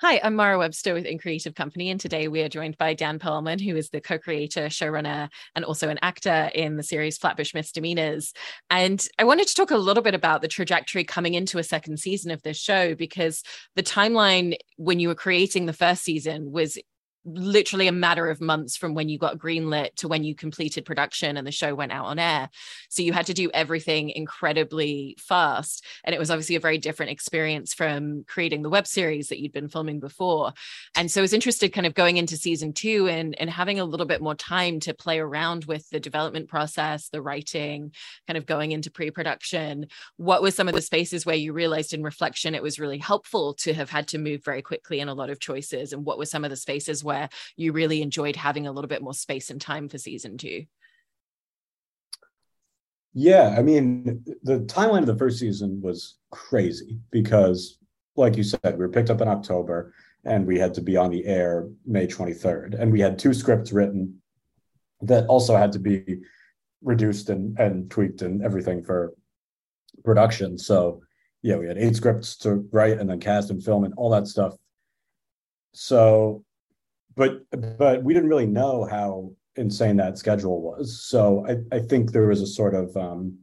Hi, I'm Mara Webster with In Creative Company, and today we are joined by Dan Perlman, who is the co-creator, showrunner, and also an actor in the series Flatbush Misdemeanors. And I wanted to talk a little bit about the trajectory coming into a second season of this show because the timeline when you were creating the first season was literally a matter of months from when you got greenlit to when you completed production and the show went out on air. So you had to do everything incredibly fast. And it was obviously a very different experience from creating the web series that you'd been filming before. And so I was interested kind of going into season two and, and having a little bit more time to play around with the development process, the writing, kind of going into pre production. What were some of the spaces where you realized in reflection it was really helpful to have had to move very quickly in a lot of choices? And what were some of the spaces where where you really enjoyed having a little bit more space and time for season two? Yeah, I mean, the timeline of the first season was crazy because, like you said, we were picked up in October and we had to be on the air May 23rd. And we had two scripts written that also had to be reduced and, and tweaked and everything for production. So, yeah, we had eight scripts to write and then cast and film and all that stuff. So but but we didn't really know how insane that schedule was. So I, I think there was a sort of um,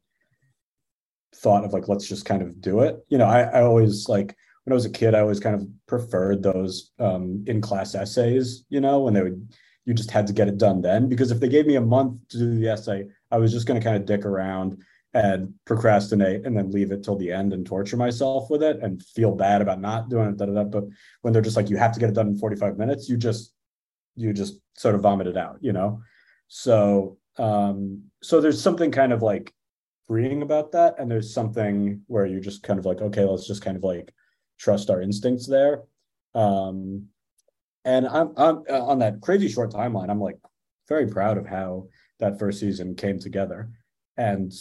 thought of like let's just kind of do it. You know, I, I always like when I was a kid, I always kind of preferred those um, in class essays. You know, when they would you just had to get it done then because if they gave me a month to do the essay, I was just going to kind of dick around and procrastinate and then leave it till the end and torture myself with it and feel bad about not doing it. Da, da, da. But when they're just like, you have to get it done in 45 minutes, you just you just sort of vomit it out, you know? So, um, so there's something kind of like freeing about that. And there's something where you're just kind of like, okay, let's just kind of like trust our instincts there. Um, and I'm, I'm uh, on that crazy short timeline. I'm like very proud of how that first season came together. And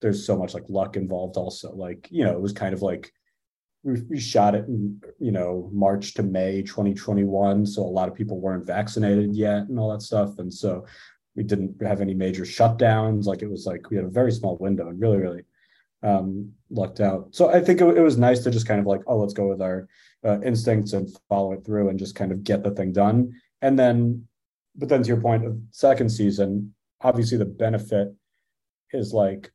there's so much like luck involved also. Like, you know, it was kind of like we, we shot it in you know March to May 2021, so a lot of people weren't vaccinated yet and all that stuff, and so we didn't have any major shutdowns. Like it was like we had a very small window and really really um, lucked out. So I think it, it was nice to just kind of like oh let's go with our uh, instincts and follow it through and just kind of get the thing done. And then, but then to your point of second season, obviously the benefit is like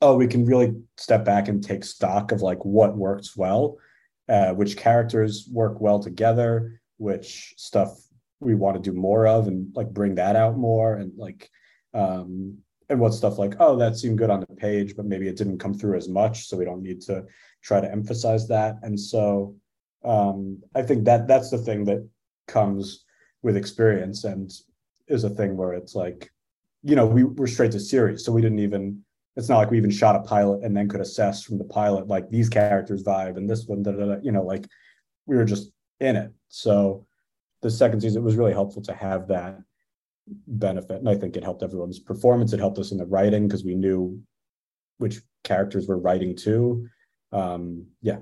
oh, we can really step back and take stock of like what works well, uh, which characters work well together, which stuff we want to do more of, and like bring that out more, and like, um, and what stuff like, oh, that seemed good on the page, but maybe it didn't come through as much, so we don't need to try to emphasize that. And so, um, I think that that's the thing that comes with experience and is a thing where it's like, you know, we were straight to series, so we didn't even it's not like we even shot a pilot and then could assess from the pilot like these characters vibe and this one, da, da, da, you know, like we were just in it. So the second season it was really helpful to have that benefit, and I think it helped everyone's performance. It helped us in the writing because we knew which characters we were writing to. Um, yeah,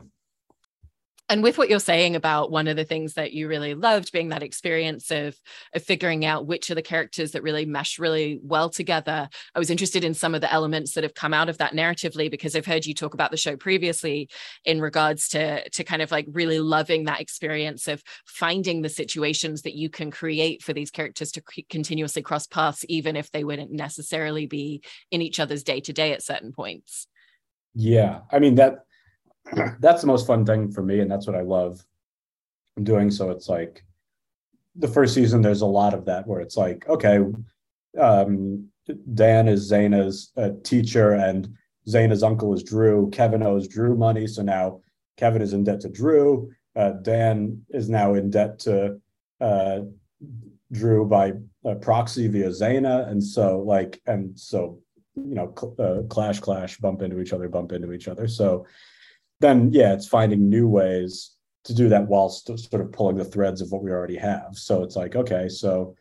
and with what you're saying about one of the things that you really loved being that experience of of figuring out which are the characters that really mesh really well together i was interested in some of the elements that have come out of that narratively because i've heard you talk about the show previously in regards to to kind of like really loving that experience of finding the situations that you can create for these characters to continuously cross paths even if they wouldn't necessarily be in each other's day to day at certain points. Yeah. I mean that that's the most fun thing for me and that's what i love doing. So it's like the first season there's a lot of that where it's like okay um, dan is Zaina's uh, teacher and Zaina's uncle is drew kevin owes drew money so now kevin is in debt to drew uh, dan is now in debt to uh, drew by proxy via Zaina and so like and so you know cl- uh, clash clash bump into each other bump into each other. So then yeah, it's finding new ways to do that while st- sort of pulling the threads of what we already have. So it's like, okay, so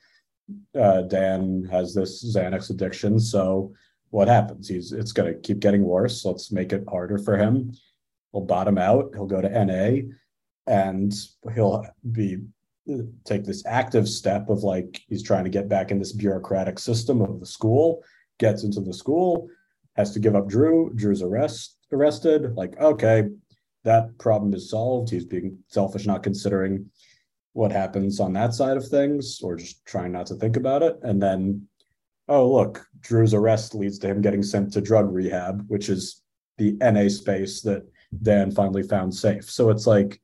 uh, Dan has this Xanax addiction. So what happens? He's it's going to keep getting worse. Let's make it harder for him. He'll bottom out. He'll go to NA, and he'll be take this active step of like he's trying to get back in this bureaucratic system of the school. Gets into the school, has to give up Drew. Drew's arrest arrested. Like, okay, that problem is solved. He's being selfish, not considering what happens on that side of things, or just trying not to think about it. And then, oh look, Drew's arrest leads to him getting sent to drug rehab, which is the NA space that Dan finally found safe. So it's like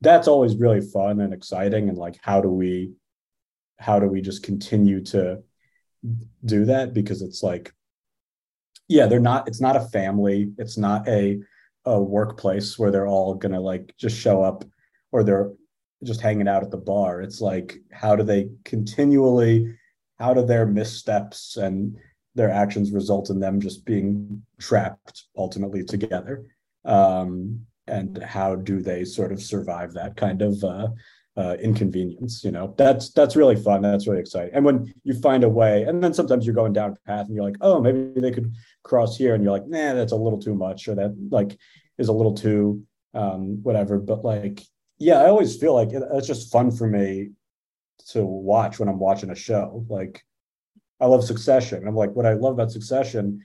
that's always really fun and exciting. And like, how do we how do we just continue to do that? Because it's like, yeah, they're not, it's not a family, it's not a a workplace where they're all gonna like just show up or they're just hanging out at the bar. It's like, how do they continually, how do their missteps and their actions result in them just being trapped ultimately together? Um, and how do they sort of survive that kind of uh, uh, inconvenience? You know, that's that's really fun. That's really exciting. And when you find a way, and then sometimes you're going down a path and you're like, oh, maybe they could cross here, and you're like, nah, that's a little too much, or that like is a little too um, whatever. But like, yeah, I always feel like it, it's just fun for me to watch when I'm watching a show. Like, I love Succession. I'm like, what I love about Succession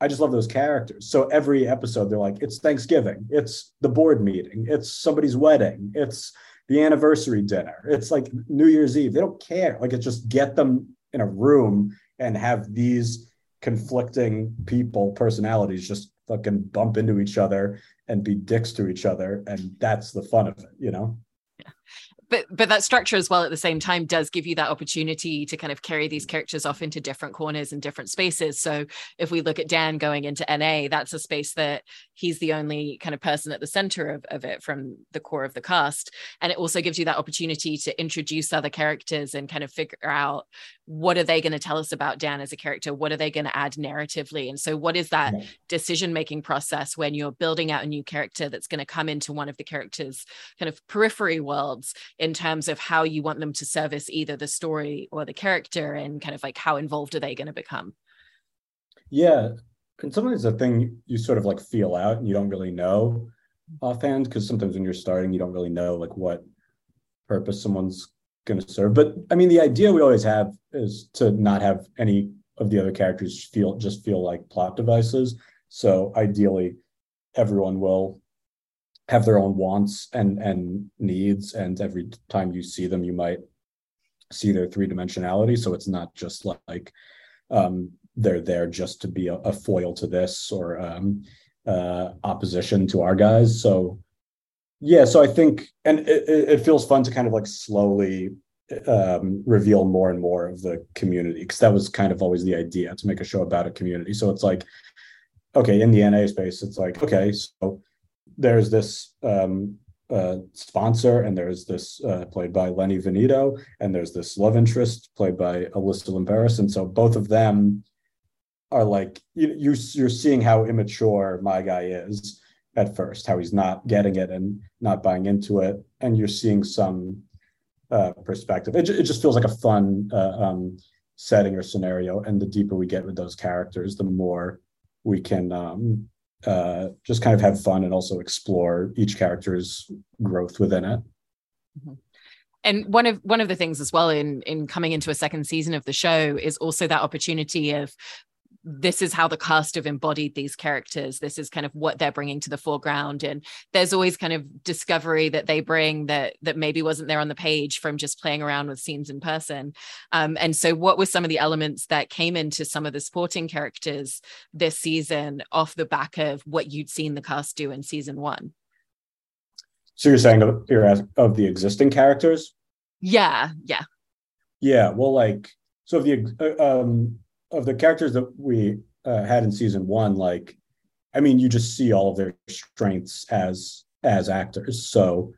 I just love those characters. So every episode, they're like, it's Thanksgiving, it's the board meeting, it's somebody's wedding, it's the anniversary dinner, it's like New Year's Eve. They don't care. Like, it's just get them in a room and have these conflicting people, personalities just fucking bump into each other and be dicks to each other. And that's the fun of it, you know? but but that structure as well at the same time does give you that opportunity to kind of carry these characters off into different corners and different spaces so if we look at dan going into na that's a space that he's the only kind of person at the center of, of it from the core of the cast. And it also gives you that opportunity to introduce other characters and kind of figure out what are they going to tell us about dan as a character? What are they going to add narratively? And so what is that decision making process when you're building out a new character that's going to come into one of the characters kind of periphery worlds in terms of how you want them to service either the story or the character and kind of like how involved are they going to become? Yeah and sometimes a thing you sort of like feel out and you don't really know offhand because sometimes when you're starting you don't really know like what purpose someone's going to serve. But i mean the idea we always have is to not have any of the other characters feel just feel like plot devices. So ideally everyone will have their own wants and and needs and every time you see them you might see their three dimensionality so it's not just like um, they're there just to be a, a foil to this or um, uh, opposition to our guys. So yeah so i think and it, it feels fun to kind of like slowly um, reveal more and more of the community because that was kind of always the idea to make a show about a community. So it's like okay in the na space it's like okay so there's this um, uh, sponsor, and there's this uh, played by Lenny Venito, and there's this love interest played by Alyssa Limperis, and so both of them are like you, you you're seeing how immature my guy is at first, how he's not getting it and not buying into it, and you're seeing some uh, perspective. It, it just feels like a fun uh, um, setting or scenario, and the deeper we get with those characters, the more we can um, uh, just kind of have fun and also explore each character's growth within it. Mm-hmm. And one of one of the things as well in in coming into a second season of the show is also that opportunity of this is how the cast have embodied these characters. This is kind of what they're bringing to the foreground. And there's always kind of discovery that they bring that that maybe wasn't there on the page from just playing around with scenes in person. Um, and so what were some of the elements that came into some of the supporting characters this season off the back of what you'd seen the cast do in season one? So you're saying of, you're of the existing characters? Yeah yeah. Yeah well like so the uh, um of the characters that we uh, had in season one, like, I mean, you just see all of their strengths as as actors. So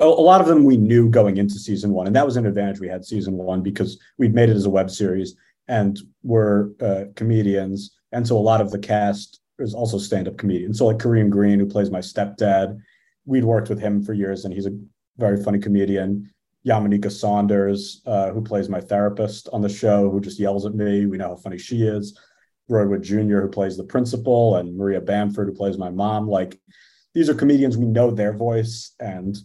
a, a lot of them we knew going into season one, and that was an advantage we had season one because we'd made it as a web series and we're uh, comedians, and so a lot of the cast is also stand-up comedians. So like Kareem Green, who plays my stepdad, we'd worked with him for years, and he's a very funny comedian. Yamaneika Saunders, uh, who plays my therapist on the show, who just yells at me. We know how funny she is. Roy Wood Jr., who plays the principal, and Maria Bamford, who plays my mom. Like, these are comedians. We know their voice, and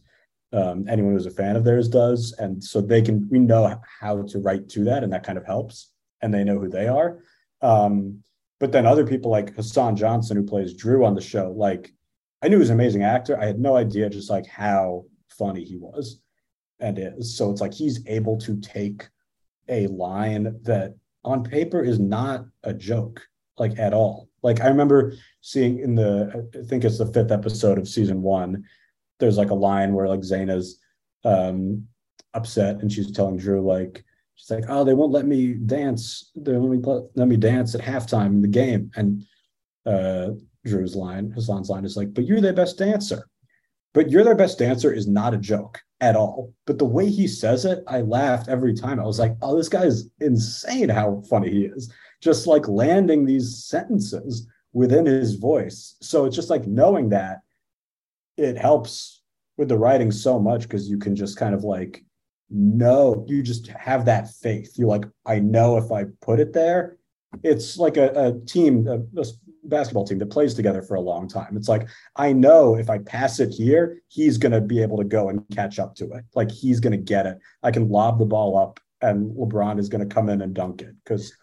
um, anyone who's a fan of theirs does. And so they can, we know how to write to that, and that kind of helps. And they know who they are. Um, but then other people like Hassan Johnson, who plays Drew on the show, like, I knew he was an amazing actor. I had no idea just like how funny he was and is. So it's like he's able to take a line that on paper is not a joke, like at all. Like I remember seeing in the I think it's the fifth episode of season one, there's like a line where like Zaina's um upset and she's telling Drew like she's like, oh, they won't let me dance. They won't let me let me dance at halftime in the game. And uh Drew's line, Hassan's line is like, but you're their best dancer. But you're their best dancer is not a joke at all. But the way he says it, I laughed every time. I was like, oh, this guy is insane how funny he is. Just like landing these sentences within his voice. So it's just like knowing that it helps with the writing so much because you can just kind of like know, you just have that faith. You're like, I know if I put it there, it's like a, a team, a, a basketball team that plays together for a long time. It's like, I know if I pass it here, he's going to be able to go and catch up to it. Like he's going to get it. I can lob the ball up and LeBron is going to come in and dunk it because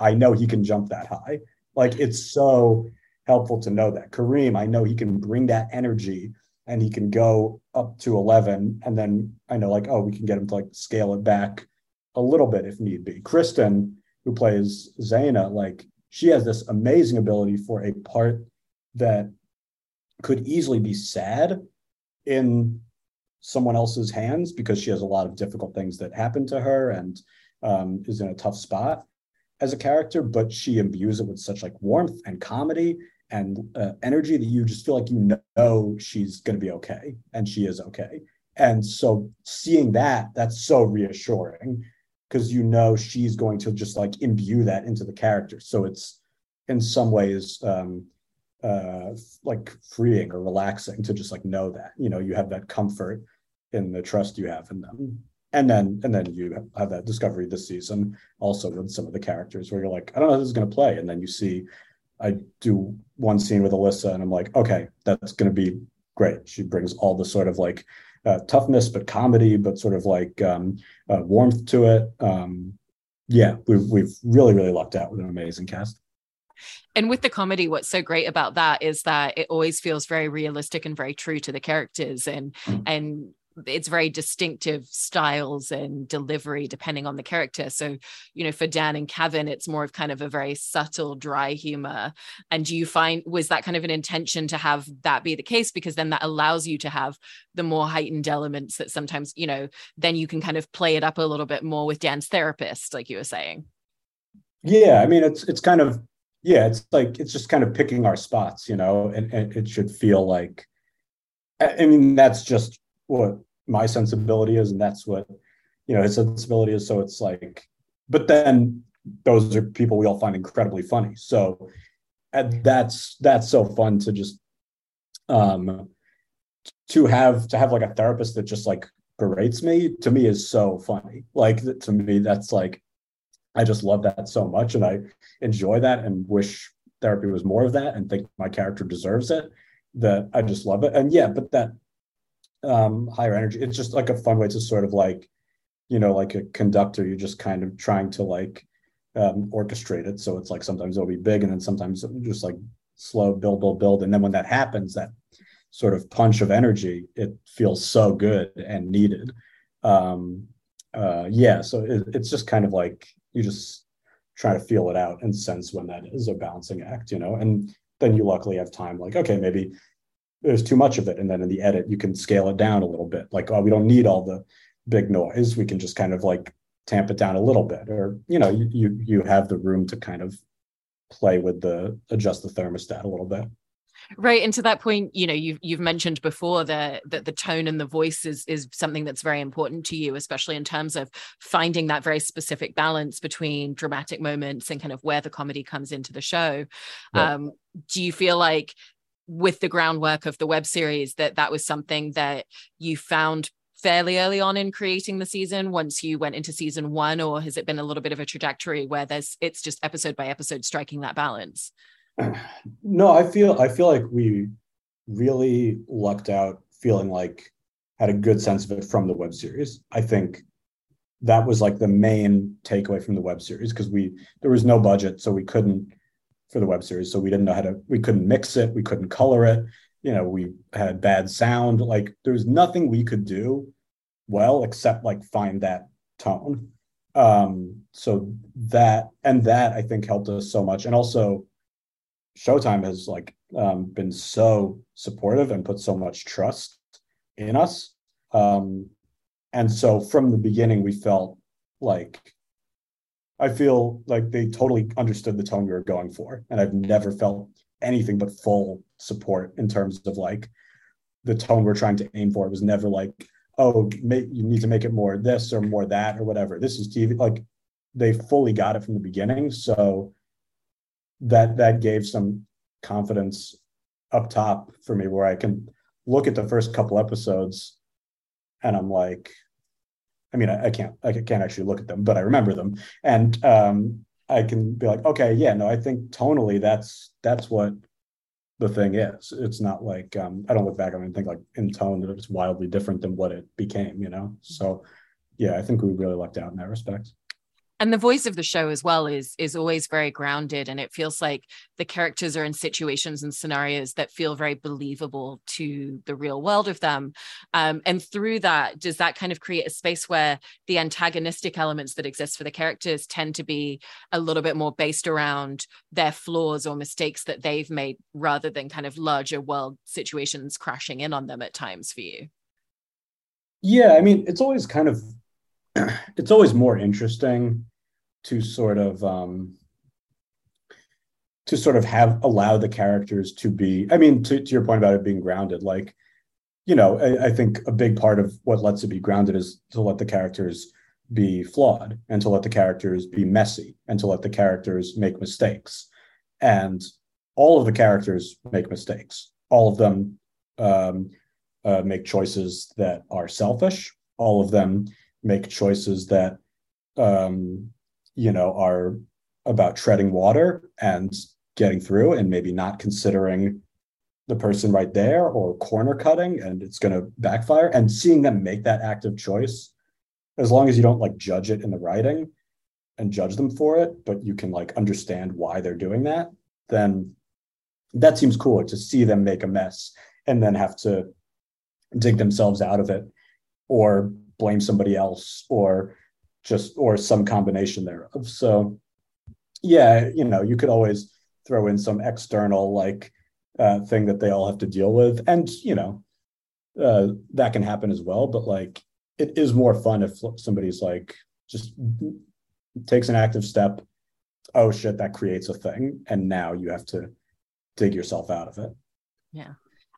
I know he can jump that high. Like it's so helpful to know that. Kareem, I know he can bring that energy and he can go up to 11. And then I know, like, oh, we can get him to like scale it back a little bit if need be. Kristen, who plays Zaina, like, she has this amazing ability for a part that could easily be sad in someone else's hands because she has a lot of difficult things that happen to her and um, is in a tough spot as a character but she imbues it with such like warmth and comedy and uh, energy that you just feel like you know she's going to be okay and she is okay. And so seeing that that's so reassuring because you know she's going to just like imbue that into the character. So it's in some ways um, uh, like freeing or relaxing to just like know that you know you have that comfort in the trust you have in them. And then and then you have that discovery this season also with some of the characters where you're like, I don't know how this is going to play, and then you see. I do one scene with Alyssa, and I'm like, okay, that's going to be great. She brings all the sort of like uh, toughness, but comedy, but sort of like um, uh, warmth to it. Um, yeah, we've we've really really lucked out with an amazing cast. And with the comedy, what's so great about that is that it always feels very realistic and very true to the characters, and mm. and it's very distinctive styles and delivery depending on the character. So, you know, for Dan and Kevin, it's more of kind of a very subtle, dry humor. And do you find was that kind of an intention to have that be the case? Because then that allows you to have the more heightened elements that sometimes, you know, then you can kind of play it up a little bit more with Dan's therapist, like you were saying. Yeah, I mean, it's it's kind of yeah, it's like it's just kind of picking our spots, you know, and, and it should feel like I mean, that's just what my sensibility is, and that's what you know his sensibility is. So it's like, but then those are people we all find incredibly funny. So and that's that's so fun to just um to have to have like a therapist that just like berates me to me is so funny like to me that's like i just love that so much and i enjoy that and wish therapy was more of that and think my character deserves it that i just love it and yeah but that um, higher energy. It's just like a fun way to sort of like, you know, like a conductor, you're just kind of trying to like um, orchestrate it. So it's like sometimes it'll be big and then sometimes just like slow, build, build, build. And then when that happens, that sort of punch of energy, it feels so good and needed. Um, uh, yeah. So it, it's just kind of like you just try to feel it out and sense when that is a balancing act, you know, and then you luckily have time like, okay, maybe there's too much of it. And then in the edit you can scale it down a little bit. Like oh we don't need all the big noise. We can just kind of like tamp it down a little bit. Or you know you you, have the room to kind of play with the adjust the thermostat a little bit. Right. And to that point you know you've you've mentioned before that that the tone and the voice is is something that's very important to you especially in terms of finding that very specific balance between dramatic moments and kind of where the comedy comes into the show. Um do you feel like with the groundwork of the web series that that was something that you found fairly early on in creating the season once you went into season one or has it been a little bit of a trajectory where there's it's just episode by episode striking that balance? No i feel i feel like we really lucked out feeling like had a good sense of it from the web series. I think that was like the main takeaway from the web series because we there was no budget so we couldn't for the web series. So we didn't know how to, we couldn't mix it, we couldn't color it. you know, we had bad sound. Like there was nothing we could do well except like find that tone. Um, so that and that I think helped us so much. And also Showtime has like um, been so supportive and put so much trust in us. Um, and so from the beginning, we felt like I feel like they totally understood the tone we were going for, and I've never felt anything but full support in terms of like the tone we're trying to aim for. It was never like, oh, you need to make it more this or more that or whatever. This is TV. Like they fully got it from the beginning, so that that gave some confidence up top for me where I can look at the first couple episodes and I'm like, I mean, I, I, can't, I can't actually look at them, but I remember them, and um, I can be like, okay, yeah, no, I think tonally that's that's what the thing is. It's not like um, I don't look back on and think like in tone that it's wildly different than what it became, you know. So, yeah, I think we really lucked out in that respect and the voice of the show as well is is always very grounded and it feels like the characters are in situations and scenarios that feel very believable to the real world of them. Um, and through that does that kind of create a space where the antagonistic elements that exist for the characters tend to be a little bit more based around their flaws or mistakes that they've made rather than kind of larger world situations crashing in on them at times for you? Yeah i mean it's always kind of it's always more interesting to sort of um, to sort of have allow the characters to be i mean to, to your point about it being grounded like you know I, I, think a big part of what lets it be grounded is to let the characters be flawed and to let the characters be messy and to let the characters make mistakes. And all of the characters make mistakes. All of them um, uh, make choices that are selfish. All of them make choices that um, you know are about treading water and getting through and maybe not considering the person right there or corner cutting and it's going to backfire. And seeing them make that active choice as long as you don't like judge it in the writing and judge them for it but you can like understand why they're doing that then that seems cool to see them make a mess and then have to dig themselves out of it or blame somebody else or just or some combination thereof. So yeah you know you could always throw in some external like uh, thing that they all have to deal with. And you know uh, that can happen as well. But like it is more fun if somebody's like just takes an active step. Oh shit that creates a thing. And now you have to dig yourself out of it. Yeah.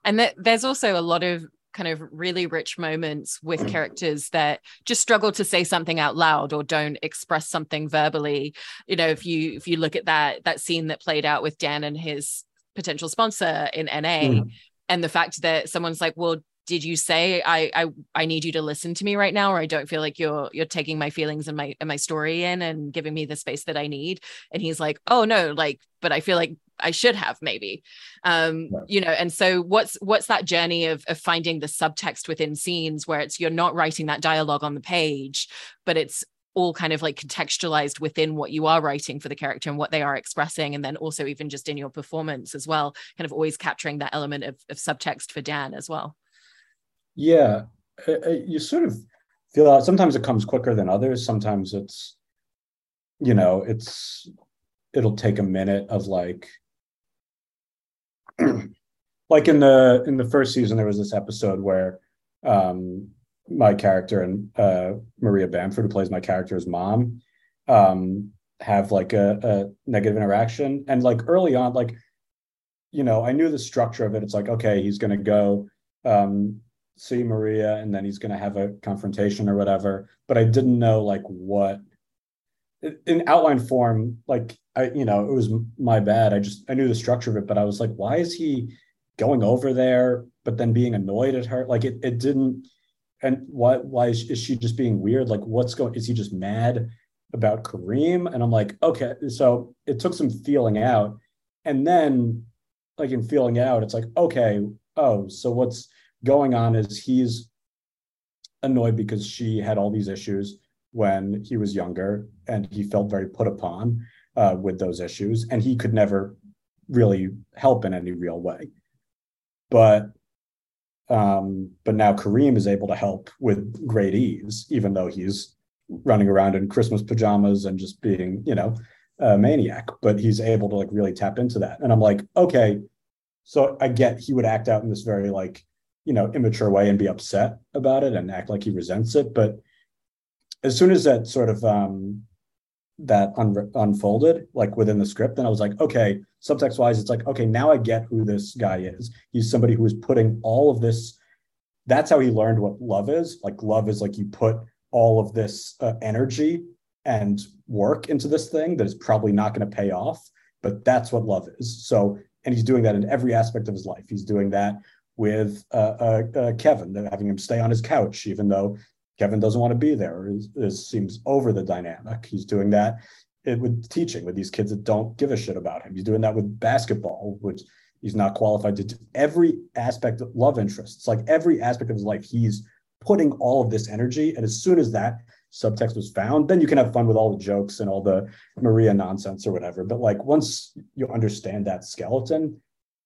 And th- there's also a lot of kind of really rich moments with characters that just struggle to say something out loud or don't express something verbally. You know if you if you look at that that scene that played out with dan and his potential sponsor in na mm. and the fact that someone's like well did you say I, I I need you to listen to me right now or I don't feel like you're you're taking my feelings and my and my story in and giving me the space that I need? And he's like oh no like but I feel like I should have maybe um right. you know and so what's what's that journey of of finding the subtext within scenes where it's you're not writing that dialogue on the page but it's all kind of like contextualized within what you are writing for the character and what they are expressing and then also even just in your performance as well kind of always capturing that element of, of subtext for dan as well yeah, you sort of feel out. Sometimes it comes quicker than others. Sometimes it's, you know, it's it'll take a minute of like, like in the in the first season there was this episode where um my character and uh Maria Bamford, who plays my character's mom, um, have like a, a negative interaction. And like early on, like, you know, I knew the structure of it. It's like, okay, he's gonna go um see Maria and then he's going to have a confrontation or whatever. But I didn't know like what in outline form, like I, you know, it was my bad. I just I knew the structure of it, but I was like, why is he going over there, but then being annoyed at her? Like it, it didn't. And why why is, is she just being weird? Like what's going? Is he just mad about Kareem? And I'm like, okay. So it took some feeling out, and then like in feeling out, it's like, okay, oh, so what's going on is he's annoyed because she had all these issues when he was younger and he felt very put upon uh, with those issues and he could never really help in any real way but um, but now Kareem is able to help with great ease, even though he's running around in Christmas pajamas and just being, you know, a maniac. But he's able to like really tap into that. And I'm like, okay, so I get he would act out in this very like, you know, immature way and be upset about it and act like he resents it. But as soon as that sort of um that un- unfolded like within the script then i was like okay subtext wise it's like okay now i get who this guy is. He's somebody who is putting all of this that's how he learned what love is. Like love is like you put all of this uh, energy and work into this thing that is probably not going to pay off but that's what love is. So and he's doing that in every aspect of his life. He's doing that with uh, uh, uh kevin having him stay on his couch even though Kevin doesn't want to be there. Is seems over the dynamic. He's doing that it, with teaching with these kids that don't give a shit about him. He's doing that with basketball, which he's not qualified to do. Every aspect of love interests, like every aspect of his life, he's putting all of this energy. And as soon as that subtext was found, then you can have fun with all the jokes and all the Maria nonsense or whatever. But like once you understand that skeleton,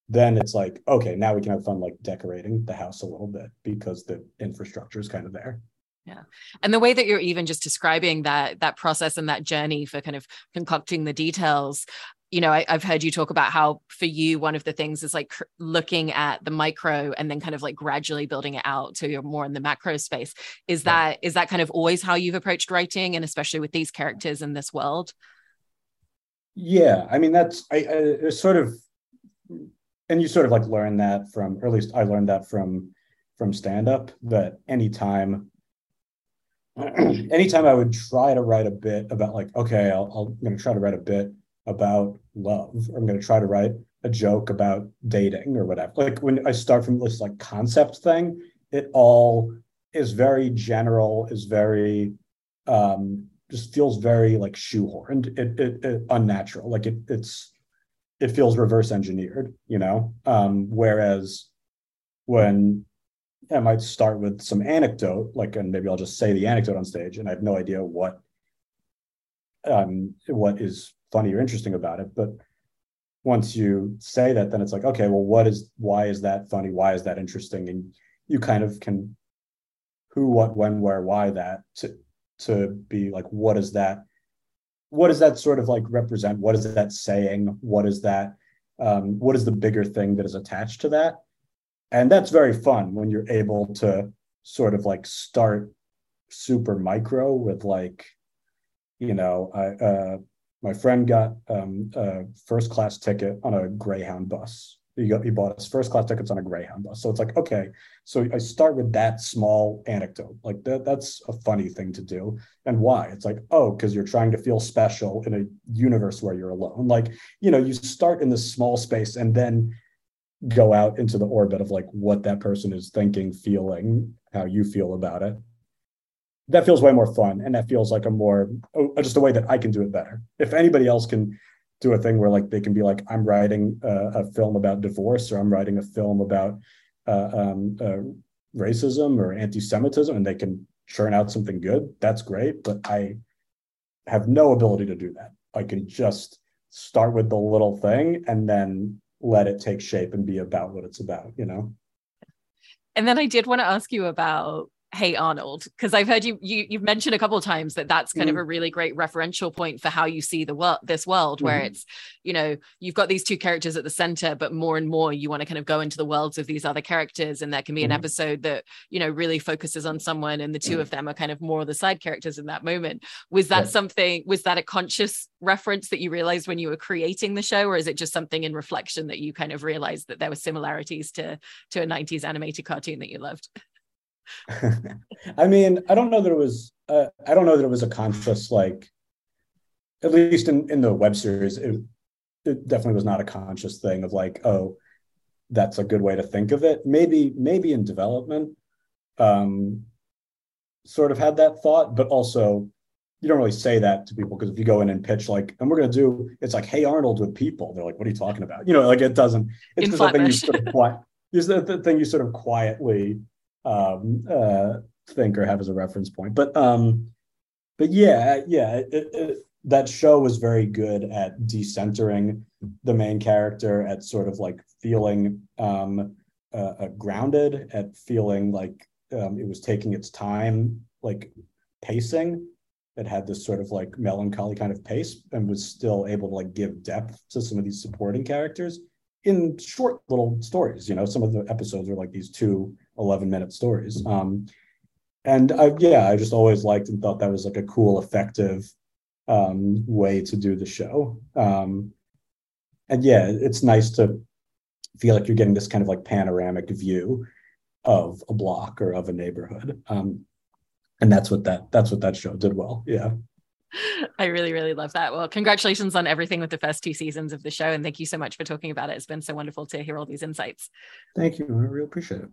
then it's like, okay, now we can have fun like decorating the house a little bit because the infrastructure is kind of there yeah. And the way that you're even just describing that that process and that journey for kind of concocting the details you know I, have heard you talk about how for you one of the things is like looking at the micro and then kind of like gradually building it out to you're more in the macro space. Is that yeah. is that kind of always how you've approached writing and especially with these characters in this world? Yeah. I mean that's i, I sort of and you sort of like learn that from or at least i learned that from from stand up that anytime anytime I would try to write a bit about like, okay, i am going to try to write a bit about love. Or I'm going to try to write a joke about dating or whatever. Like when I start from this like concept thing, it all is very general, is very, um, just feels very like shoehorned, it, it, it unnatural. Like it, it's, it feels reverse engineered, you know? Um, whereas when I might start with some anecdote, like, and maybe I'll just say the anecdote on stage, and I have no idea what um, what is funny or interesting about it. But once you say that, then it's like, okay, well, what is why is that funny? Why is that interesting? And you kind of can who, what, when, where, why that to to be like, what is that? What does that sort of like represent? What is that saying? What is that? Um, what is the bigger thing that is attached to that? And that's very fun when you're able to sort of like start super micro with like you know I, uh, my friend got um, a first class ticket on a greyhound bus. He, got, he bought his first class tickets on a greyhound bus. So it's like okay so i start with that small anecdote. Like that that's a funny thing to do. And why? It's like oh because you're trying to feel special in a universe where you're alone. Like you know you start in this small space and then go out into the orbit of like what that person is thinking, feeling, how you feel about it. That feels way more fun. And that feels like a more, just a way that I can do it better. If anybody else can do a thing where like they can be like, I'm writing a, a film about divorce or I'm writing a film about uh, um, uh, racism or anti Semitism and they can churn out something good, that's great. But I have no ability to do that. I can just start with the little thing and then let it take shape and be about what it's about, you know? And then I did want to ask you about Hey Arnold, because I've heard you, you you've mentioned a couple of times that that's kind mm-hmm. of a really great referential point for how you see the world, this world, where mm-hmm. it's, you know, you've got these two characters at the center, but more and more you want to kind of go into the worlds of these other characters, and there can be mm-hmm. an episode that you know really focuses on someone, and the 2 of them are kind of more the side characters in that moment. Was that yeah. something? Was that a conscious reference that you realized when you were creating the show, or is it just something in reflection that you kind of realized that there were similarities to to a '90s animated cartoon that you loved? I mean, I don't know that it was. Uh, I don't know that it was a conscious like. At least in in the web series, it it definitely was not a conscious thing of like, oh, that's a good way to think of it. Maybe maybe in development, um, sort of had that thought, but also you don't really say that to people because if you go in and pitch like, and we're going to do, it's like, hey Arnold with people, they're like, what are you talking about? You know, like it doesn't. It's just the thing you sort of quiet. Is the, the thing you sort of quietly um, uh, think or have as a reference point. But um, but yeah, yeah, it, it, that show was very good at decentering the main character, at sort of like feeling um, uh, uh, grounded, at feeling like um, it was taking its time, like pacing. It had this sort of like melancholy kind of pace, and was still able to like give depth to some of these supporting characters in short little stories. You know, some of the episodes are like these two 11 minute stories. Um, and I, yeah, I just always liked and thought that was like a cool, effective um, way to do the show. Um, and yeah, it's nice to feel like you're getting this kind of like panoramic view of a block or of a neighborhood. Um, and that's what that that's what that show did well. Yeah. I really, really love that. Well, congratulations on everything with the first two seasons of the show. And thank you so much for talking about it. It's been so wonderful to hear all these insights. Thank you. I really appreciate it.